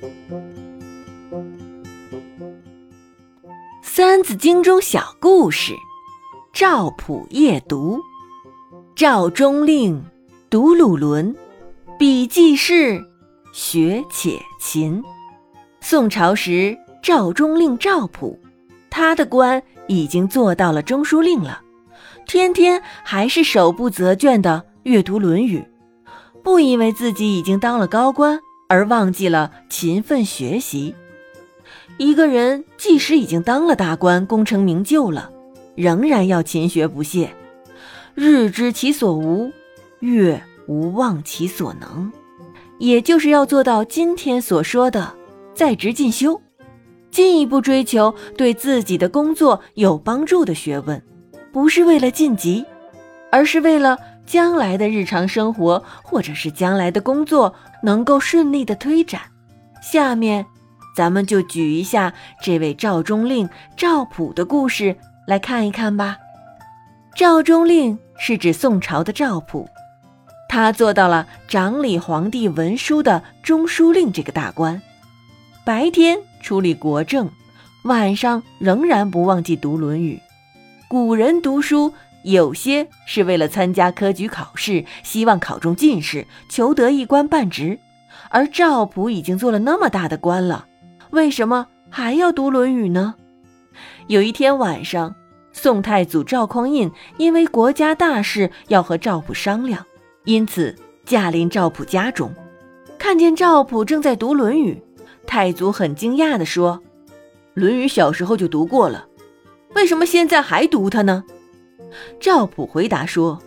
《三字经》中小故事：赵普夜读，赵中令，读鲁伦，笔记事，学且勤。宋朝时，赵中令赵普，他的官已经做到了中书令了，天天还是手不择卷的阅读《论语》，不因为自己已经当了高官而忘记了勤奋学习。一个人即使已经当了大官，功成名就了，仍然要勤学不懈，日知其所无，月无忘其所能，也就是要做到今天所说的在职进修，进一步追求对自己的工作有帮助的学问，不是为了晋级，而是为了将来的日常生活或者是将来的工作能够顺利的推展。下面。咱们就举一下这位赵中令赵普的故事来看一看吧。赵中令是指宋朝的赵普，他做到了掌理皇帝文书的中书令这个大官，白天处理国政，晚上仍然不忘记读《论语》。古人读书有些是为了参加科举考试，希望考中进士，求得一官半职，而赵普已经做了那么大的官了。为什么还要读《论语》呢？有一天晚上，宋太祖赵匡胤因为国家大事要和赵普商量，因此驾临赵普家中，看见赵普正在读《论语》，太祖很惊讶地说：“《论语》小时候就读过了，为什么现在还读它呢？”赵普回答说：“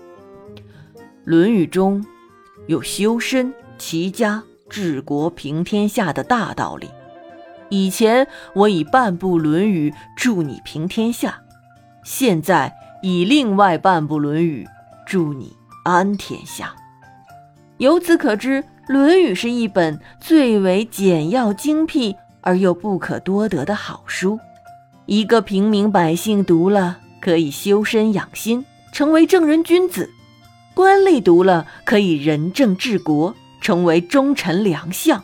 《论语》中有修身、齐家、治国、平天下的大道理。”以前我以半部《论语》助你平天下，现在以另外半部《论语》助你安天下。由此可知，《论语》是一本最为简要精辟而又不可多得的好书。一个平民百姓读了，可以修身养心，成为正人君子；官吏读了，可以仁政治国，成为忠臣良相。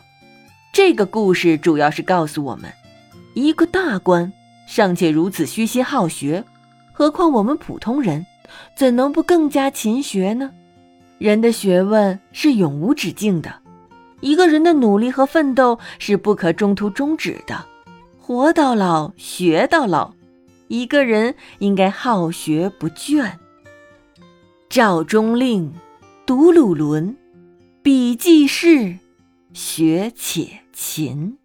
这个故事主要是告诉我们，一个大官尚且如此虚心好学，何况我们普通人，怎能不更加勤学呢？人的学问是永无止境的，一个人的努力和奋斗是不可中途终止的。活到老，学到老，一个人应该好学不倦。赵中令，读鲁伦，笔记事。学且勤。